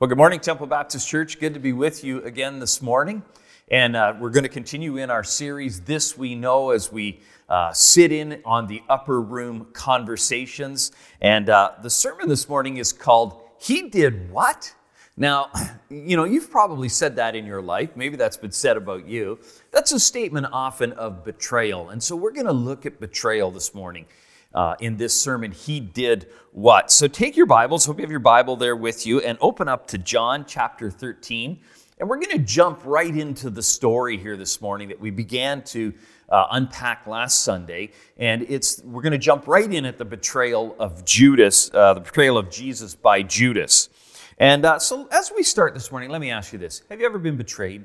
Well, good morning, Temple Baptist Church. Good to be with you again this morning. And uh, we're going to continue in our series, This We Know, as we uh, sit in on the upper room conversations. And uh, the sermon this morning is called He Did What? Now, you know, you've probably said that in your life. Maybe that's been said about you. That's a statement often of betrayal. And so we're going to look at betrayal this morning uh, in this sermon, he did what? So take your Bibles, hope you have your Bible there with you, and open up to John chapter 13. And we're going to jump right into the story here this morning that we began to uh, unpack last Sunday. And it's we're going to jump right in at the betrayal of Judas, uh, the betrayal of Jesus by Judas. And uh, so as we start this morning, let me ask you this Have you ever been betrayed?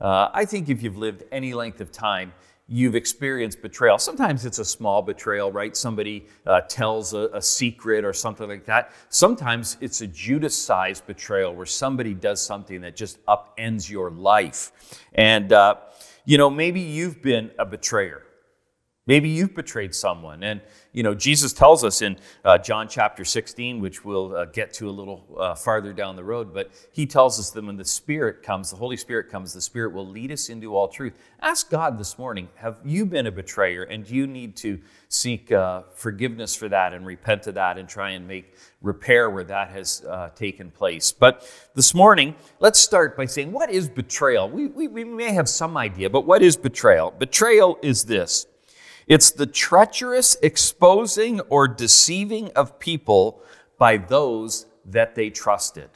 Uh, I think if you've lived any length of time, you've experienced betrayal. Sometimes it's a small betrayal, right? Somebody uh, tells a, a, secret or something like that. Sometimes it's a Judas sized betrayal where somebody does something that just upends your life. And, uh, you know, maybe you've been a betrayer. Maybe you've betrayed someone. And, you know, Jesus tells us in uh, John chapter 16, which we'll uh, get to a little uh, farther down the road, but he tells us that when the Spirit comes, the Holy Spirit comes, the Spirit will lead us into all truth. Ask God this morning have you been a betrayer? And do you need to seek uh, forgiveness for that and repent of that and try and make repair where that has uh, taken place? But this morning, let's start by saying, what is betrayal? We, we, we may have some idea, but what is betrayal? Betrayal is this it's the treacherous exposing or deceiving of people by those that they trusted.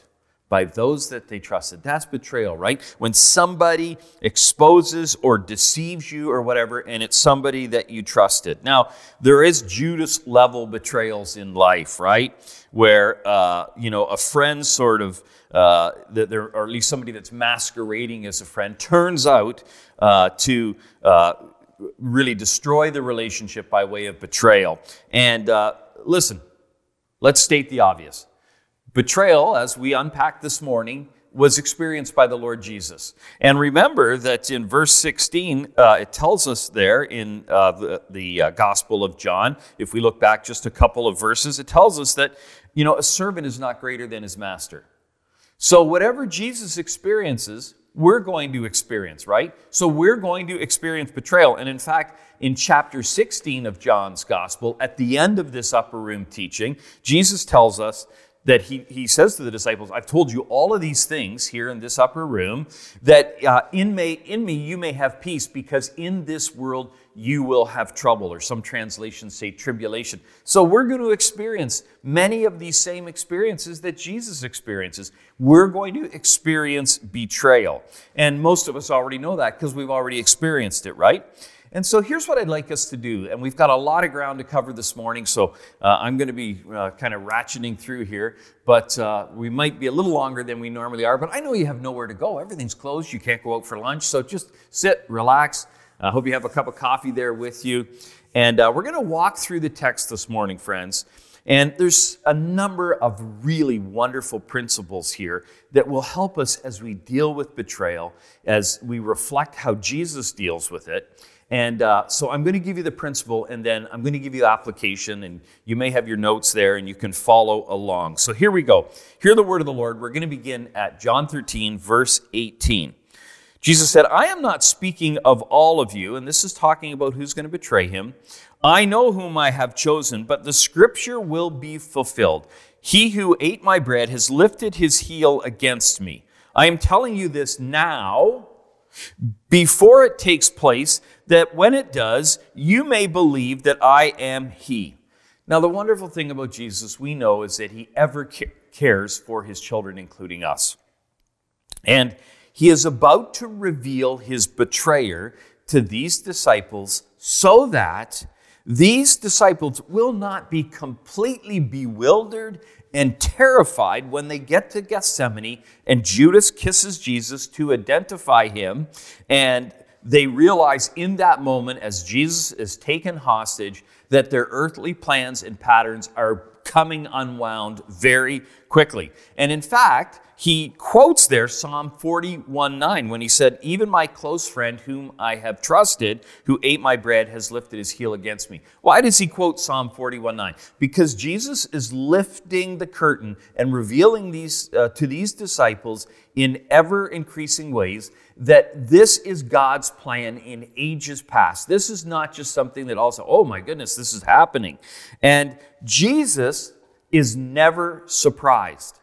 By those that they trusted. That's betrayal, right? When somebody exposes or deceives you or whatever, and it's somebody that you trusted. Now, there is Judas level betrayals in life, right? Where, uh, you know, a friend sort of, uh, there, or at least somebody that's masquerading as a friend, turns out uh, to uh, really destroy the relationship by way of betrayal. And uh, listen, let's state the obvious. Betrayal, as we unpacked this morning, was experienced by the Lord Jesus. And remember that in verse 16, uh, it tells us there in uh, the, the uh, Gospel of John, if we look back just a couple of verses, it tells us that, you know, a servant is not greater than his master. So whatever Jesus experiences, we're going to experience, right? So we're going to experience betrayal. And in fact, in chapter 16 of John's gospel, at the end of this upper room teaching, Jesus tells us that he, he says to the disciples, I've told you all of these things here in this upper room, that uh, in, may, in me you may have peace, because in this world you will have trouble, or some translations say tribulation. So we're going to experience many of these same experiences that Jesus experiences. We're going to experience betrayal. And most of us already know that because we've already experienced it, right? And so here's what I'd like us to do. And we've got a lot of ground to cover this morning, so uh, I'm going to be uh, kind of ratcheting through here. But uh, we might be a little longer than we normally are. But I know you have nowhere to go. Everything's closed. You can't go out for lunch. So just sit, relax. I hope you have a cup of coffee there with you. And uh, we're going to walk through the text this morning, friends. And there's a number of really wonderful principles here that will help us as we deal with betrayal, as we reflect how Jesus deals with it. And uh, so I'm going to give you the principle and then I'm going to give you the application, and you may have your notes there and you can follow along. So here we go. Hear the word of the Lord. We're going to begin at John 13, verse 18. Jesus said, I am not speaking of all of you, and this is talking about who's going to betray him. I know whom I have chosen, but the scripture will be fulfilled. He who ate my bread has lifted his heel against me. I am telling you this now before it takes place, that when it does, you may believe that I am He. Now, the wonderful thing about Jesus, we know, is that He ever cares for His children, including us. And He is about to reveal His betrayer to these disciples so that these disciples will not be completely bewildered and terrified when they get to Gethsemane and Judas kisses Jesus to identify him. And they realize in that moment, as Jesus is taken hostage, that their earthly plans and patterns are coming unwound very quickly. And in fact, he quotes there Psalm 41 9 when he said, Even my close friend, whom I have trusted, who ate my bread, has lifted his heel against me. Why does he quote Psalm 41 9? Because Jesus is lifting the curtain and revealing these uh, to these disciples in ever increasing ways that this is God's plan in ages past. This is not just something that also, oh my goodness, this is happening. And Jesus is never surprised.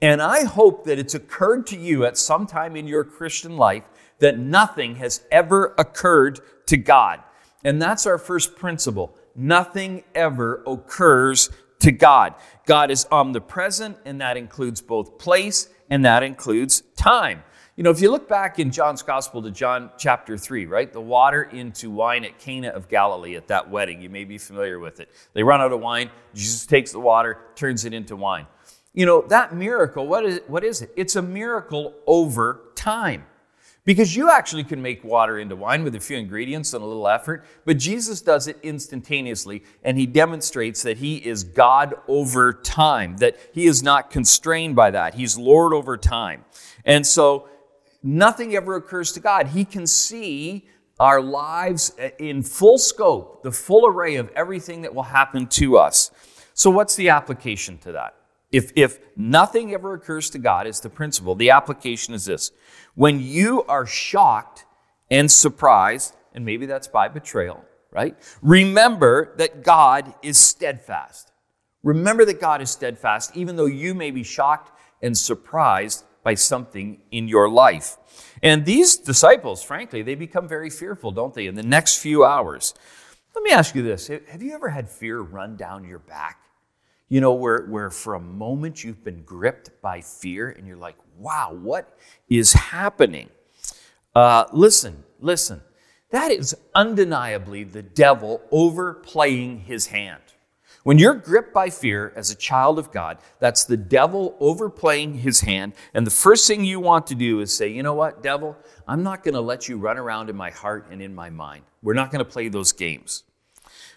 And I hope that it's occurred to you at some time in your Christian life that nothing has ever occurred to God. And that's our first principle. Nothing ever occurs to God. God is omnipresent, and that includes both place and that includes time. You know, if you look back in John's Gospel to John chapter 3, right? The water into wine at Cana of Galilee at that wedding. You may be familiar with it. They run out of wine. Jesus takes the water, turns it into wine. You know, that miracle, what is it? What is it? It's a miracle over time. Because you actually can make water into wine with a few ingredients and a little effort, but Jesus does it instantaneously, and he demonstrates that he is God over time, that he is not constrained by that. He's Lord over time. And so nothing ever occurs to God. He can see our lives in full scope, the full array of everything that will happen to us. So, what's the application to that? If, if nothing ever occurs to God, is the principle. The application is this when you are shocked and surprised, and maybe that's by betrayal, right? Remember that God is steadfast. Remember that God is steadfast, even though you may be shocked and surprised by something in your life. And these disciples, frankly, they become very fearful, don't they, in the next few hours. Let me ask you this Have you ever had fear run down your back? You know, where, where for a moment you've been gripped by fear and you're like, wow, what is happening? Uh, listen, listen. That is undeniably the devil overplaying his hand. When you're gripped by fear as a child of God, that's the devil overplaying his hand. And the first thing you want to do is say, you know what, devil, I'm not going to let you run around in my heart and in my mind. We're not going to play those games.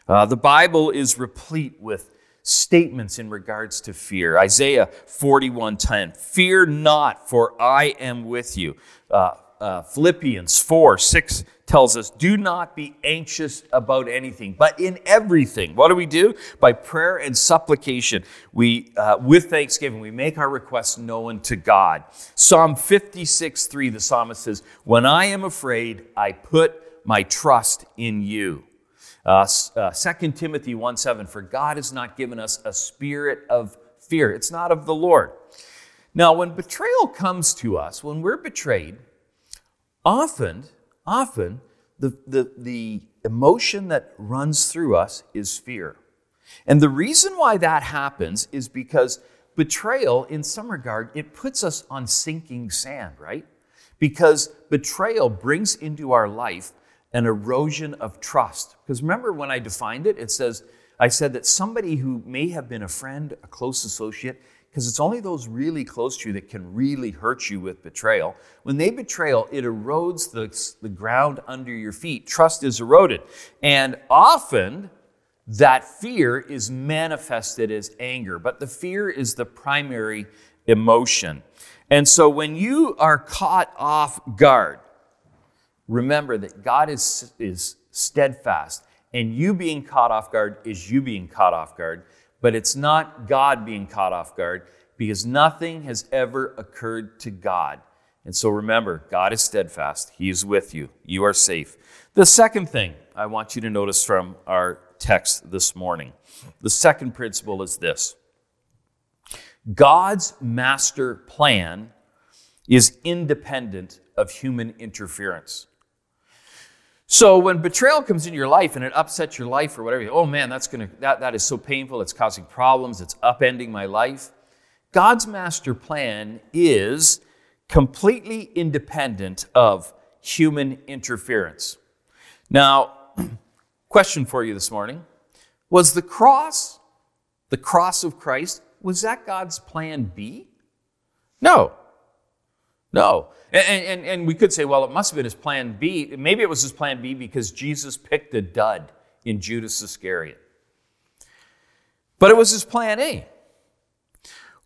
Uh, the Bible is replete with statements in regards to fear. Isaiah 41:10, "Fear not, for I am with you." Uh, uh, Philippians 4 6 tells us, Do not be anxious about anything, but in everything. What do we do? By prayer and supplication, we, uh, with thanksgiving, we make our requests known to God. Psalm 56 3, the psalmist says, When I am afraid, I put my trust in you. Uh, uh, 2 Timothy 1 7, for God has not given us a spirit of fear. It's not of the Lord. Now, when betrayal comes to us, when we're betrayed, often, often, the, the, the emotion that runs through us is fear. And the reason why that happens is because betrayal, in some regard, it puts us on sinking sand, right? Because betrayal brings into our life an erosion of trust. Because remember when I defined it, it says, I said that somebody who may have been a friend, a close associate, because it's only those really close to you that can really hurt you with betrayal. When they betrayal, it erodes the, the ground under your feet. Trust is eroded. And often, that fear is manifested as anger, but the fear is the primary emotion. And so when you are caught off guard, remember that God is, is steadfast, and you being caught off guard is you being caught off guard, but it's not God being caught off guard because nothing has ever occurred to God. And so remember, God is steadfast. He is with you. You are safe. The second thing I want you to notice from our text this morning the second principle is this God's master plan is independent of human interference. So when betrayal comes into your life and it upsets your life or whatever, oh man, that's gonna that, that is so painful, it's causing problems, it's upending my life. God's master plan is completely independent of human interference. Now, question for you this morning. Was the cross, the cross of Christ, was that God's plan B? No. No. And, and, and we could say, well, it must have been his plan B. Maybe it was his plan B because Jesus picked a dud in Judas Iscariot. But it was his plan A.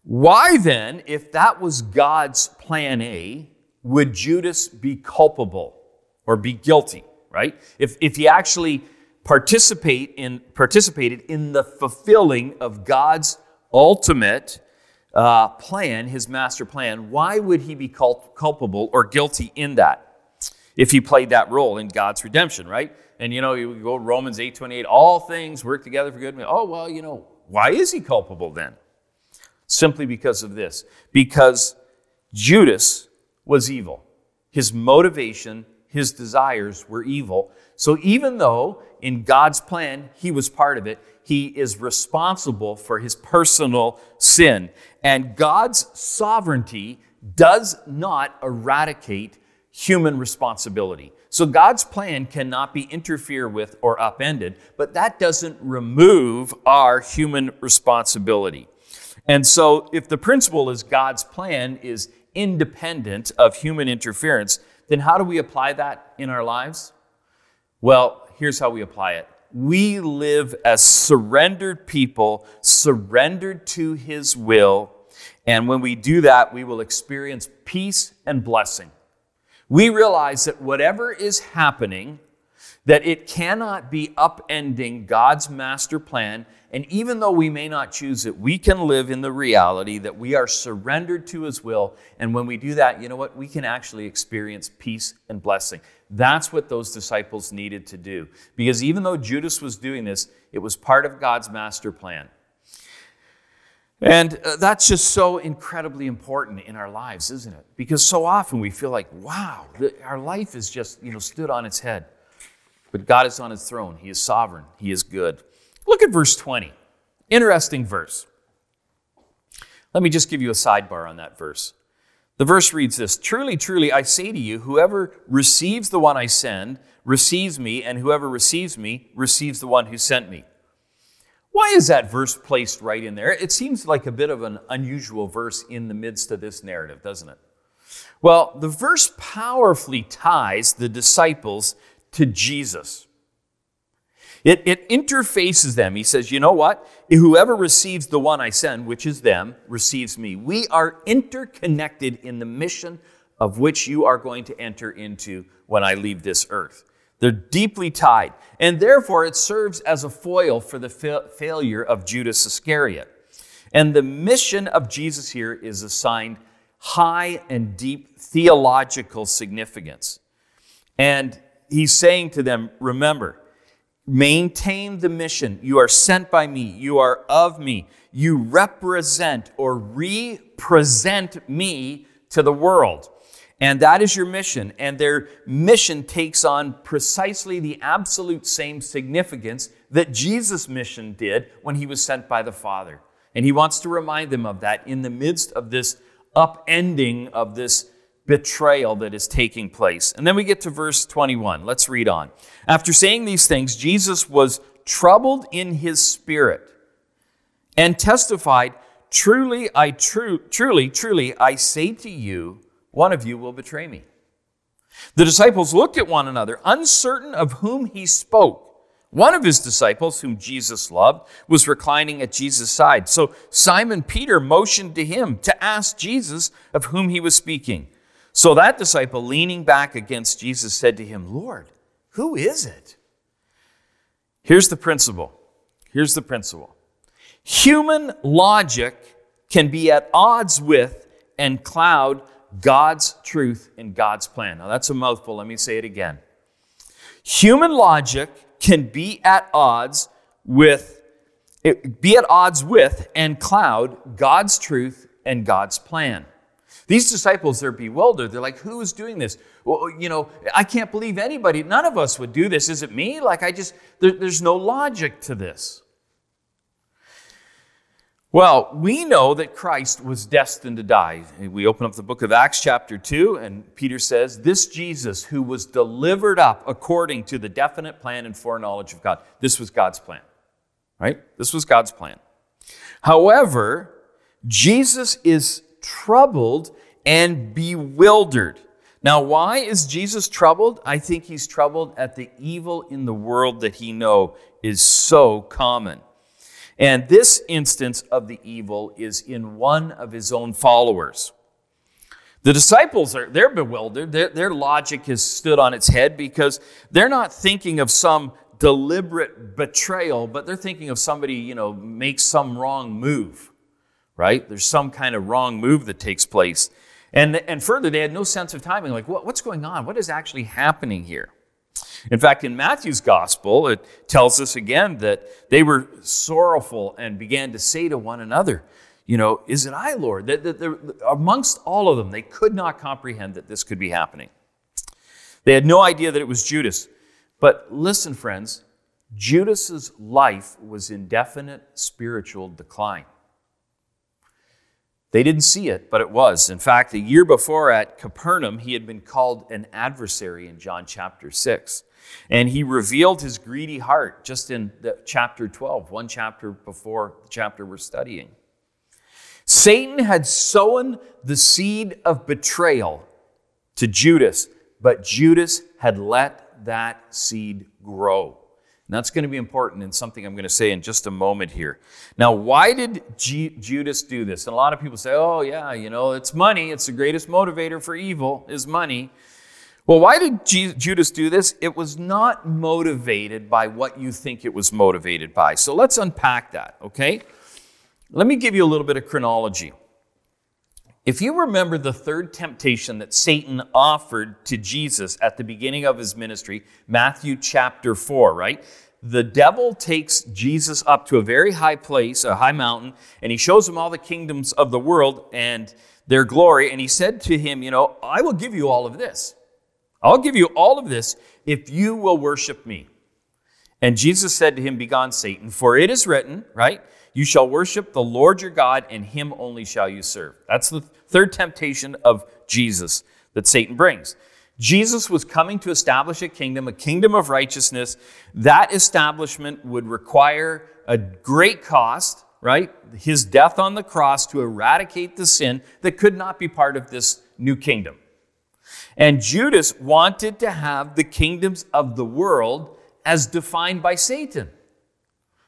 Why then, if that was God's plan A, would Judas be culpable or be guilty, right? If, if he actually participate in, participated in the fulfilling of God's ultimate uh, plan, his master plan, why would he be culpable or guilty in that? If he played that role in God's redemption, right? And you know, you go Romans 8 28, all things work together for good. Oh, well, you know, why is he culpable then? Simply because of this. Because Judas was evil. His motivation, his desires were evil. So even though in God's plan he was part of it, he is responsible for his personal sin. And God's sovereignty does not eradicate human responsibility. So God's plan cannot be interfered with or upended, but that doesn't remove our human responsibility. And so if the principle is God's plan is independent of human interference, then how do we apply that in our lives? Well, here's how we apply it. We live as surrendered people, surrendered to His will. And when we do that, we will experience peace and blessing. We realize that whatever is happening, that it cannot be upending God's master plan and even though we may not choose it, we can live in the reality that we are surrendered to His will. And when we do that, you know what? We can actually experience peace and blessing. That's what those disciples needed to do. Because even though Judas was doing this, it was part of God's master plan. And uh, that's just so incredibly important in our lives, isn't it? Because so often we feel like, wow, our life is just, you know, stood on its head. But God is on his throne. He is sovereign. He is good. Look at verse 20. Interesting verse. Let me just give you a sidebar on that verse. The verse reads this Truly, truly, I say to you, whoever receives the one I send receives me, and whoever receives me receives the one who sent me. Why is that verse placed right in there? It seems like a bit of an unusual verse in the midst of this narrative, doesn't it? Well, the verse powerfully ties the disciples to Jesus. It, it interfaces them. He says, you know what? Whoever receives the one I send, which is them, receives me. We are interconnected in the mission of which you are going to enter into when I leave this earth. They're deeply tied. And therefore, it serves as a foil for the fa- failure of Judas Iscariot. And the mission of Jesus here is assigned high and deep theological significance. And he's saying to them, remember, Maintain the mission. You are sent by me. You are of me. You represent or represent me to the world. And that is your mission. And their mission takes on precisely the absolute same significance that Jesus' mission did when he was sent by the Father. And he wants to remind them of that in the midst of this upending of this betrayal that is taking place. And then we get to verse 21. Let's read on. After saying these things, Jesus was troubled in his spirit and testified, Truly, I truly, truly, I say to you, one of you will betray me. The disciples looked at one another, uncertain of whom he spoke. One of his disciples, whom Jesus loved, was reclining at Jesus' side. So Simon Peter motioned to him to ask Jesus of whom he was speaking. So that disciple, leaning back against Jesus, said to him, Lord, who is it? Here's the principle. Here's the principle. Human logic can be at odds with and cloud God's truth and God's plan. Now that's a mouthful. Let me say it again. Human logic can be at odds with be at odds with and cloud God's truth and God's plan. These disciples, they're bewildered. They're like, who is doing this? Well, you know, I can't believe anybody, none of us would do this. Is it me? Like, I just, there, there's no logic to this. Well, we know that Christ was destined to die. We open up the book of Acts, chapter 2, and Peter says, This Jesus who was delivered up according to the definite plan and foreknowledge of God. This was God's plan, right? This was God's plan. However, Jesus is troubled and bewildered. Now, why is Jesus troubled? I think he's troubled at the evil in the world that he know is so common. And this instance of the evil is in one of his own followers. The disciples are they're bewildered. Their, their logic has stood on its head because they're not thinking of some deliberate betrayal, but they're thinking of somebody, you know, makes some wrong move, right? There's some kind of wrong move that takes place. And, and further, they had no sense of timing. Like, what, what's going on? What is actually happening here? In fact, in Matthew's gospel, it tells us again that they were sorrowful and began to say to one another, You know, is it I, Lord? That, that, that, amongst all of them, they could not comprehend that this could be happening. They had no idea that it was Judas. But listen, friends, Judas's life was in definite spiritual decline. They didn't see it, but it was. In fact, a year before at Capernaum, he had been called an adversary in John chapter 6. And he revealed his greedy heart just in chapter 12, one chapter before the chapter we're studying. Satan had sown the seed of betrayal to Judas, but Judas had let that seed grow. And that's going to be important in something I'm going to say in just a moment here. Now, why did G- Judas do this? And a lot of people say, oh, yeah, you know, it's money. It's the greatest motivator for evil is money. Well, why did G- Judas do this? It was not motivated by what you think it was motivated by. So let's unpack that, okay? Let me give you a little bit of chronology. If you remember the third temptation that Satan offered to Jesus at the beginning of his ministry, Matthew chapter 4, right? The devil takes Jesus up to a very high place, a high mountain, and he shows him all the kingdoms of the world and their glory. And he said to him, You know, I will give you all of this. I'll give you all of this if you will worship me. And Jesus said to him, Begone, Satan, for it is written, right? You shall worship the Lord your God, and him only shall you serve. That's the third temptation of Jesus that Satan brings. Jesus was coming to establish a kingdom, a kingdom of righteousness. That establishment would require a great cost, right? His death on the cross to eradicate the sin that could not be part of this new kingdom. And Judas wanted to have the kingdoms of the world as defined by Satan,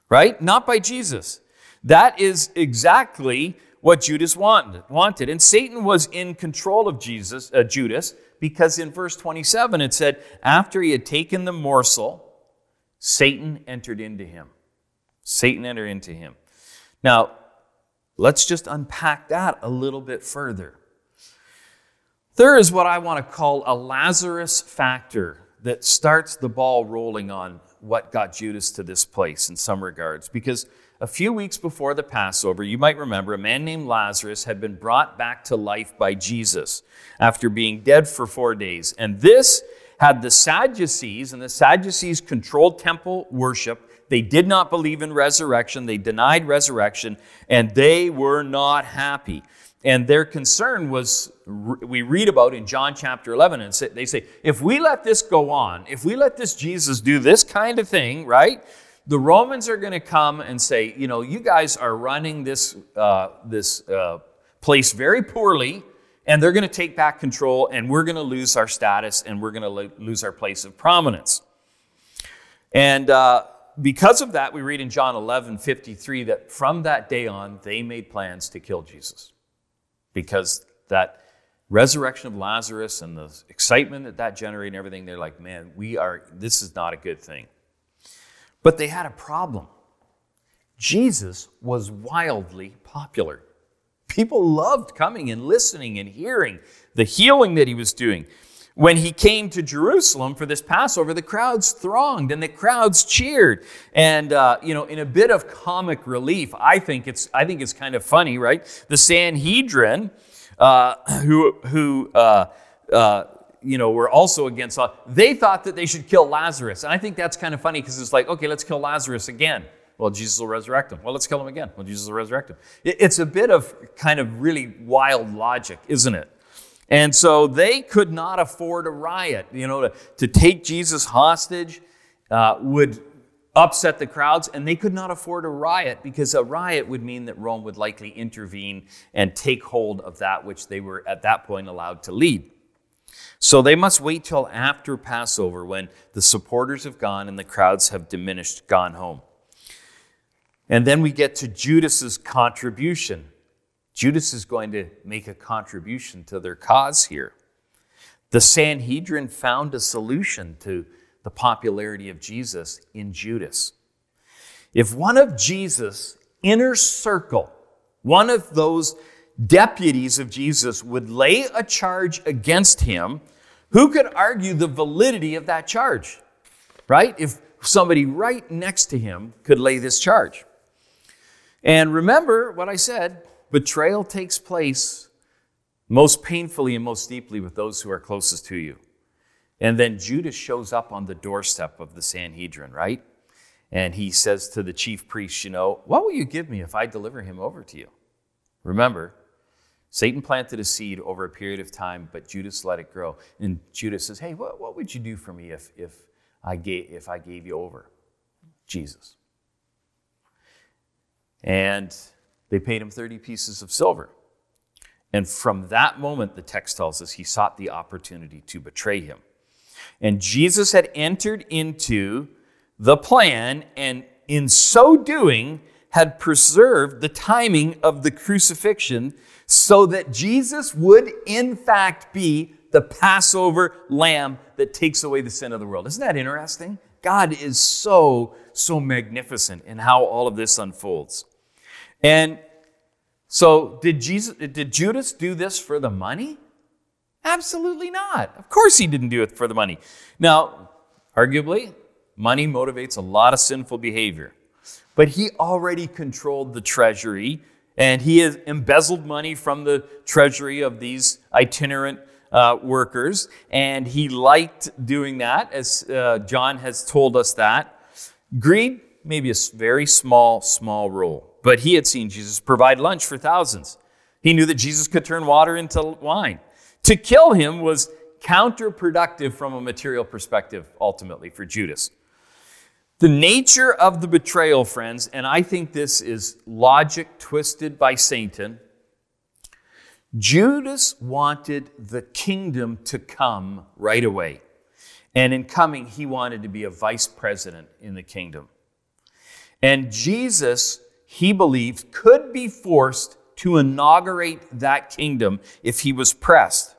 right? Not by Jesus. That is exactly what Judas wanted. wanted. And Satan was in control of Jesus, uh, Judas because in verse 27 it said, after he had taken the morsel, Satan entered into him. Satan entered into him. Now, let's just unpack that a little bit further. There is what I want to call a Lazarus factor that starts the ball rolling on what got Judas to this place in some regards. Because a few weeks before the Passover, you might remember a man named Lazarus had been brought back to life by Jesus after being dead for four days. And this had the Sadducees, and the Sadducees controlled temple worship. They did not believe in resurrection, they denied resurrection, and they were not happy. And their concern was, we read about in John chapter 11, and they say, if we let this go on, if we let this Jesus do this kind of thing, right? The Romans are going to come and say, you know, you guys are running this, uh, this uh, place very poorly, and they're going to take back control, and we're going to lose our status, and we're going to lo- lose our place of prominence. And uh, because of that, we read in John 11 53 that from that day on, they made plans to kill Jesus. Because that resurrection of Lazarus and the excitement that that generated and everything, they're like, man, we are, this is not a good thing. But they had a problem. Jesus was wildly popular. People loved coming and listening and hearing the healing that he was doing. When he came to Jerusalem for this Passover, the crowds thronged and the crowds cheered. And uh, you know, in a bit of comic relief, I think it's I think it's kind of funny, right? The Sanhedrin, uh, who who uh, uh you know, were also against they thought that they should kill Lazarus. And I think that's kind of funny because it's like, okay, let's kill Lazarus again. Well, Jesus will resurrect him. Well, let's kill him again. Well, Jesus will resurrect him. It's a bit of kind of really wild logic, isn't it? And so they could not afford a riot. You know, to, to take Jesus hostage uh, would upset the crowds, and they could not afford a riot because a riot would mean that Rome would likely intervene and take hold of that which they were at that point allowed to lead. So they must wait till after Passover when the supporters have gone and the crowds have diminished, gone home. And then we get to Judas's contribution. Judas is going to make a contribution to their cause here. The Sanhedrin found a solution to the popularity of Jesus in Judas. If one of Jesus' inner circle, one of those deputies of Jesus, would lay a charge against him, who could argue the validity of that charge? Right? If somebody right next to him could lay this charge. And remember what I said betrayal takes place most painfully and most deeply with those who are closest to you. And then Judas shows up on the doorstep of the Sanhedrin, right? And he says to the chief priests, You know, what will you give me if I deliver him over to you? Remember, Satan planted a seed over a period of time, but Judas let it grow. And Judas says, Hey, what, what would you do for me if, if, I gave, if I gave you over? Jesus. And they paid him 30 pieces of silver. And from that moment, the text tells us, he sought the opportunity to betray him. And Jesus had entered into the plan, and in so doing, had preserved the timing of the crucifixion so that Jesus would, in fact, be the Passover lamb that takes away the sin of the world. Isn't that interesting? God is so, so magnificent in how all of this unfolds. And so, did, Jesus, did Judas do this for the money? Absolutely not. Of course, he didn't do it for the money. Now, arguably, money motivates a lot of sinful behavior. But he already controlled the treasury, and he has embezzled money from the treasury of these itinerant uh, workers, and he liked doing that, as uh, John has told us that. Greed, maybe a very small, small role. But he had seen Jesus provide lunch for thousands. He knew that Jesus could turn water into wine. To kill him was counterproductive from a material perspective, ultimately, for Judas. The nature of the betrayal, friends, and I think this is logic twisted by Satan. Judas wanted the kingdom to come right away. And in coming, he wanted to be a vice president in the kingdom. And Jesus he believed could be forced to inaugurate that kingdom if he was pressed.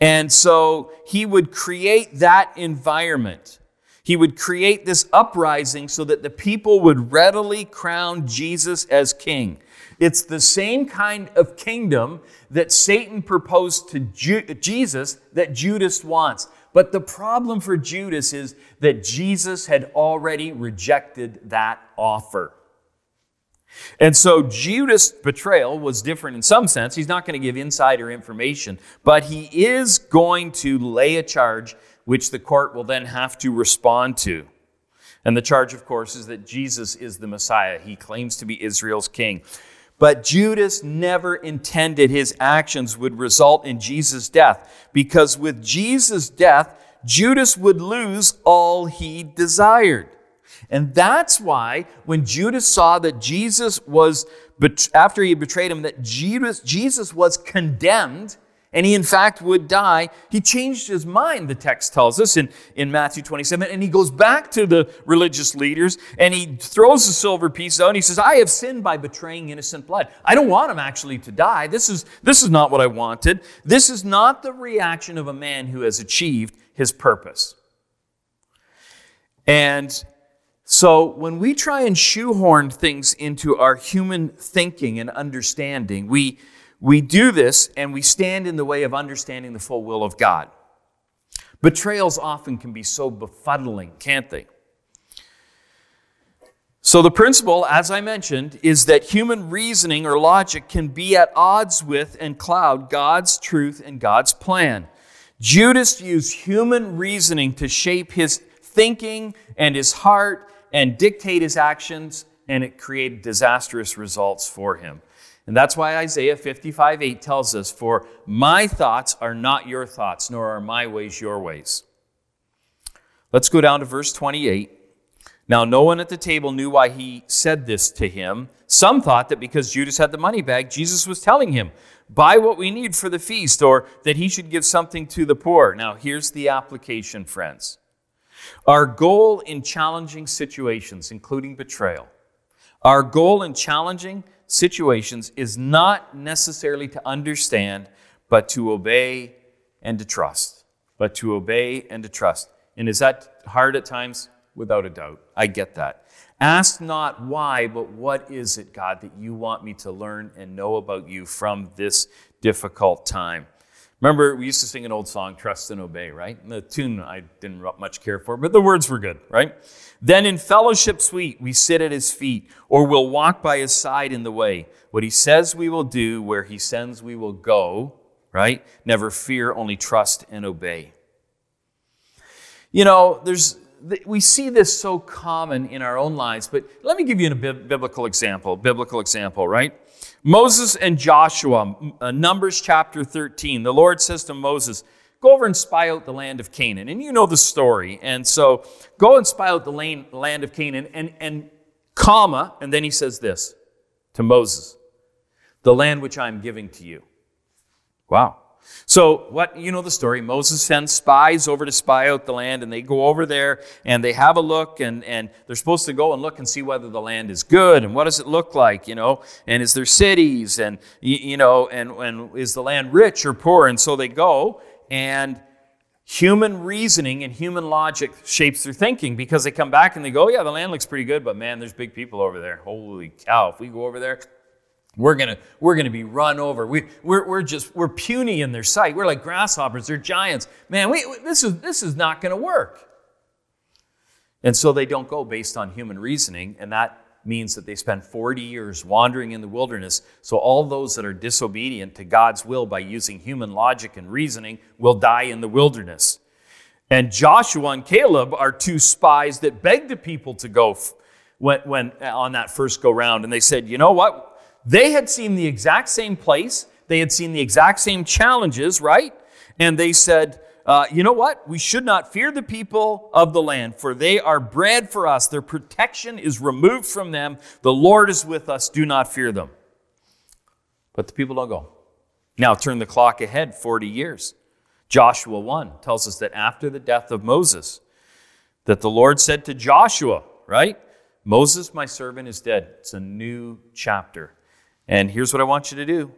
And so he would create that environment. He would create this uprising so that the people would readily crown Jesus as king. It's the same kind of kingdom that Satan proposed to Ju- Jesus that Judas wants. But the problem for Judas is that Jesus had already rejected that offer. And so Judas' betrayal was different in some sense. He's not going to give insider information, but he is going to lay a charge which the court will then have to respond to. And the charge, of course, is that Jesus is the Messiah. He claims to be Israel's king. But Judas never intended his actions would result in Jesus' death, because with Jesus' death, Judas would lose all he desired. And that's why when Judas saw that Jesus was, after he betrayed him, that Jesus, Jesus was condemned and he in fact would die, he changed his mind, the text tells us in, in Matthew 27. And he goes back to the religious leaders and he throws the silver piece out and he says, I have sinned by betraying innocent blood. I don't want him actually to die. This is, this is not what I wanted. This is not the reaction of a man who has achieved his purpose. And so when we try and shoehorn things into our human thinking and understanding, we, we do this and we stand in the way of understanding the full will of God. Betrayals often can be so befuddling, can't they? So, the principle, as I mentioned, is that human reasoning or logic can be at odds with and cloud God's truth and God's plan. Judas used human reasoning to shape his thinking and his heart and dictate his actions, and it created disastrous results for him. And that's why Isaiah 55 8 tells us, For my thoughts are not your thoughts, nor are my ways your ways. Let's go down to verse 28. Now, no one at the table knew why he said this to him. Some thought that because Judas had the money bag, Jesus was telling him, Buy what we need for the feast, or that he should give something to the poor. Now, here's the application, friends. Our goal in challenging situations, including betrayal, Our goal in challenging situations is not necessarily to understand, but to obey and to trust. But to obey and to trust. And is that hard at times? Without a doubt. I get that. Ask not why, but what is it, God, that you want me to learn and know about you from this difficult time? Remember, we used to sing an old song, Trust and Obey, right? And the tune I didn't much care for, but the words were good, right? Then in fellowship sweet, we sit at his feet, or we'll walk by his side in the way. What he says we will do, where he sends we will go, right? Never fear, only trust and obey. You know, there's we see this so common in our own lives, but let me give you a biblical example. Biblical example, right? Moses and Joshua, uh, Numbers chapter 13. The Lord says to Moses, Go over and spy out the land of Canaan. And you know the story. And so go and spy out the land of Canaan, and, and comma, and then he says this to Moses the land which I'm giving to you. Wow. So, what you know the story, Moses sends spies over to spy out the land, and they go over there and they have a look, and, and they're supposed to go and look and see whether the land is good and what does it look like, you know, and is there cities, and you know, and, and is the land rich or poor? And so they go, and human reasoning and human logic shapes their thinking because they come back and they go, yeah, the land looks pretty good, but man, there's big people over there. Holy cow, if we go over there, we're gonna, we're gonna be run over. We, we're, we're just, we're puny in their sight. We're like grasshoppers. They're giants. Man, we, this, is, this is not gonna work. And so they don't go based on human reasoning, and that means that they spend 40 years wandering in the wilderness. So all those that are disobedient to God's will by using human logic and reasoning will die in the wilderness. And Joshua and Caleb are two spies that begged the people to go when, when on that first go round. And they said, you know what? They had seen the exact same place, they had seen the exact same challenges, right? And they said, uh, you know what? We should not fear the people of the land, for they are bread for us. Their protection is removed from them. The Lord is with us. Do not fear them. But the people don't go. Now turn the clock ahead 40 years. Joshua 1 tells us that after the death of Moses, that the Lord said to Joshua, right? Moses, my servant, is dead. It's a new chapter. And here's what I want you to do.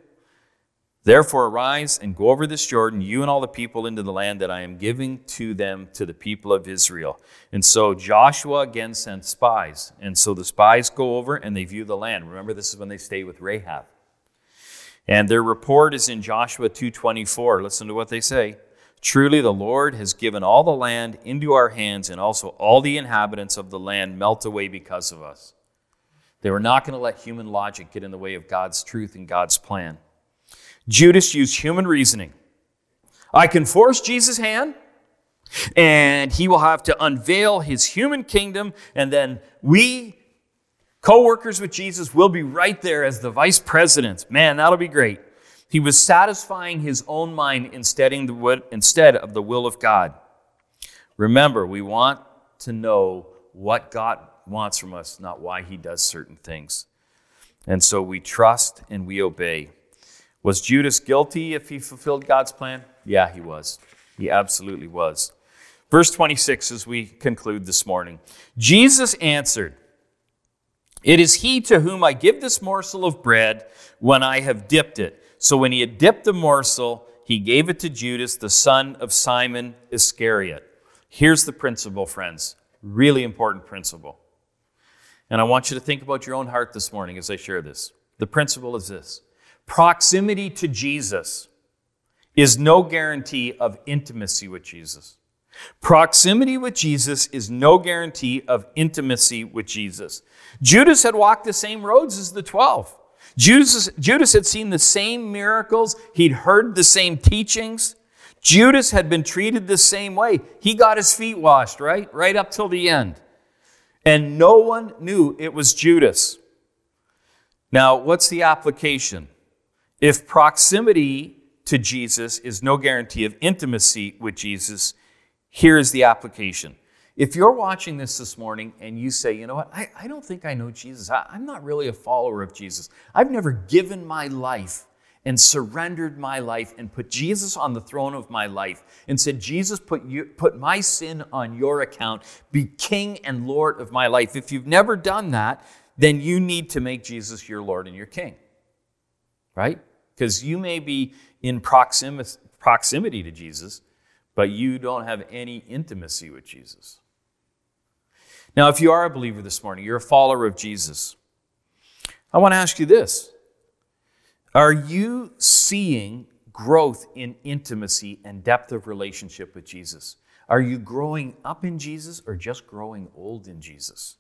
Therefore, arise and go over this Jordan, you and all the people, into the land that I am giving to them, to the people of Israel. And so Joshua again sent spies. And so the spies go over and they view the land. Remember, this is when they stay with Rahab. And their report is in Joshua 2:24. Listen to what they say. Truly the Lord has given all the land into our hands, and also all the inhabitants of the land melt away because of us. They were not going to let human logic get in the way of God's truth and God's plan. Judas used human reasoning. I can force Jesus' hand, and he will have to unveil his human kingdom, and then we, co workers with Jesus, will be right there as the vice presidents. Man, that'll be great. He was satisfying his own mind instead of the will of God. Remember, we want to know what God wants from us, not why he does certain things. And so we trust and we obey. Was Judas guilty if he fulfilled God's plan? Yeah, he was. He absolutely was. Verse 26 as we conclude this morning Jesus answered, It is he to whom I give this morsel of bread when I have dipped it. So when he had dipped the morsel, he gave it to Judas, the son of Simon Iscariot. Here's the principle, friends. Really important principle. And I want you to think about your own heart this morning as I share this. The principle is this proximity to Jesus is no guarantee of intimacy with Jesus. Proximity with Jesus is no guarantee of intimacy with Jesus. Judas had walked the same roads as the 12. Judas, Judas had seen the same miracles, he'd heard the same teachings. Judas had been treated the same way. He got his feet washed, right? Right up till the end and no one knew it was Judas. Now, what's the application? If proximity to Jesus is no guarantee of intimacy with Jesus, here is the application. If you're watching this this morning and you say, you know what, I, I don't think I know Jesus, I, I'm not really a follower of Jesus, I've never given my life and surrendered my life and put Jesus on the throne of my life and said, Jesus, put, you, put my sin on your account, be king and Lord of my life. If you've never done that, then you need to make Jesus your Lord and your King, right? Because you may be in proximity, proximity to Jesus, but you don't have any intimacy with Jesus. Now, if you are a believer this morning, you're a follower of Jesus, I want to ask you this Are you seeing growth in intimacy and depth of relationship with Jesus? Are you growing up in Jesus or just growing old in Jesus?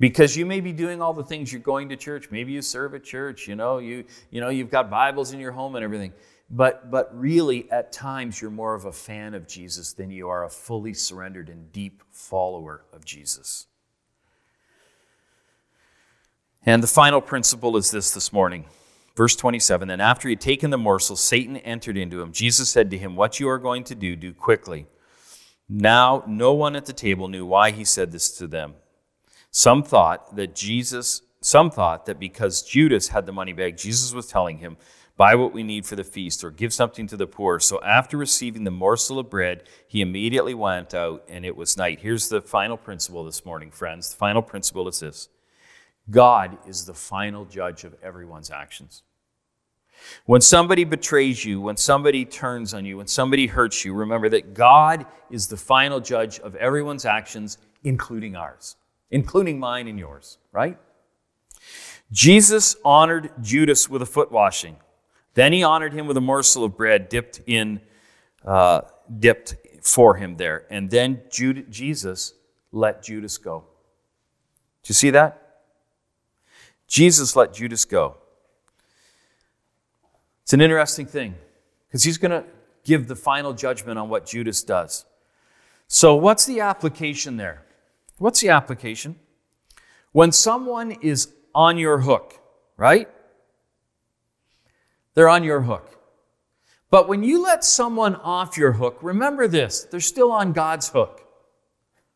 Because you may be doing all the things you're going to church, maybe you serve at church, you know, you you know, you've got Bibles in your home and everything. But but really at times you're more of a fan of Jesus than you are a fully surrendered and deep follower of Jesus. And the final principle is this this morning. Verse 27 Then after he had taken the morsel, Satan entered into him. Jesus said to him, What you are going to do, do quickly. Now, no one at the table knew why he said this to them. Some thought that Jesus, some thought that because Judas had the money bag, Jesus was telling him, Buy what we need for the feast, or give something to the poor. So after receiving the morsel of bread, he immediately went out, and it was night. Here's the final principle this morning, friends. The final principle is this God is the final judge of everyone's actions. When somebody betrays you, when somebody turns on you, when somebody hurts you, remember that God is the final judge of everyone's actions, including ours, including mine and yours, right? Jesus honored Judas with a foot washing. Then he honored him with a morsel of bread dipped in, uh, dipped for him there. And then Jude, Jesus let Judas go. Do you see that? Jesus let Judas go. It's an interesting thing because he's going to give the final judgment on what Judas does. So, what's the application there? What's the application? When someone is on your hook, right? They're on your hook. But when you let someone off your hook, remember this they're still on God's hook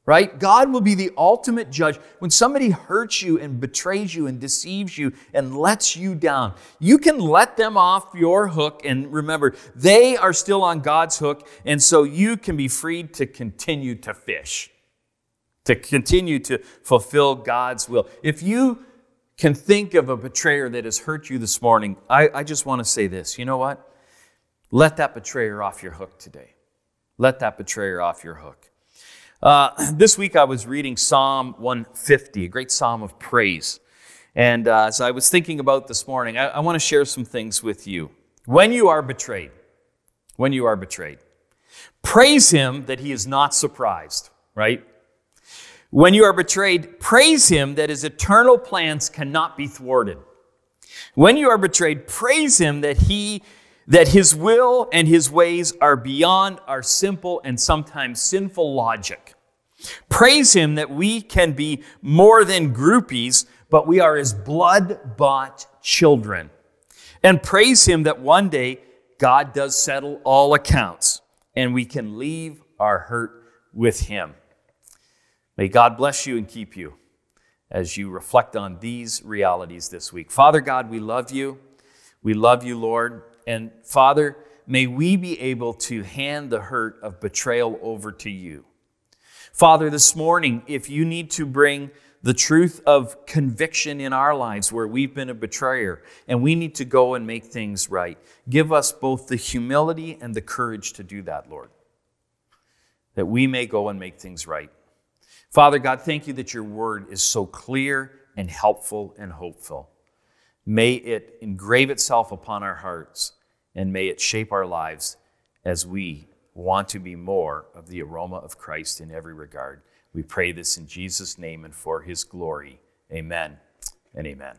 right? God will be the ultimate judge. When somebody hurts you and betrays you and deceives you and lets you down, you can let them off your hook. And remember, they are still on God's hook. And so you can be freed to continue to fish, to continue to fulfill God's will. If you can think of a betrayer that has hurt you this morning, I, I just want to say this. You know what? Let that betrayer off your hook today. Let that betrayer off your hook. Uh, this week I was reading Psalm 150, a great psalm of praise. And uh, as I was thinking about this morning, I, I want to share some things with you. When you are betrayed, when you are betrayed, praise Him that He is not surprised, right? When you are betrayed, praise Him that His eternal plans cannot be thwarted. When you are betrayed, praise Him that He that his will and his ways are beyond our simple and sometimes sinful logic. Praise him that we can be more than groupies, but we are his blood bought children. And praise him that one day God does settle all accounts and we can leave our hurt with him. May God bless you and keep you as you reflect on these realities this week. Father God, we love you. We love you, Lord. And Father, may we be able to hand the hurt of betrayal over to you. Father, this morning, if you need to bring the truth of conviction in our lives where we've been a betrayer and we need to go and make things right, give us both the humility and the courage to do that, Lord, that we may go and make things right. Father God, thank you that your word is so clear and helpful and hopeful. May it engrave itself upon our hearts and may it shape our lives as we want to be more of the aroma of Christ in every regard. We pray this in Jesus' name and for his glory. Amen and amen.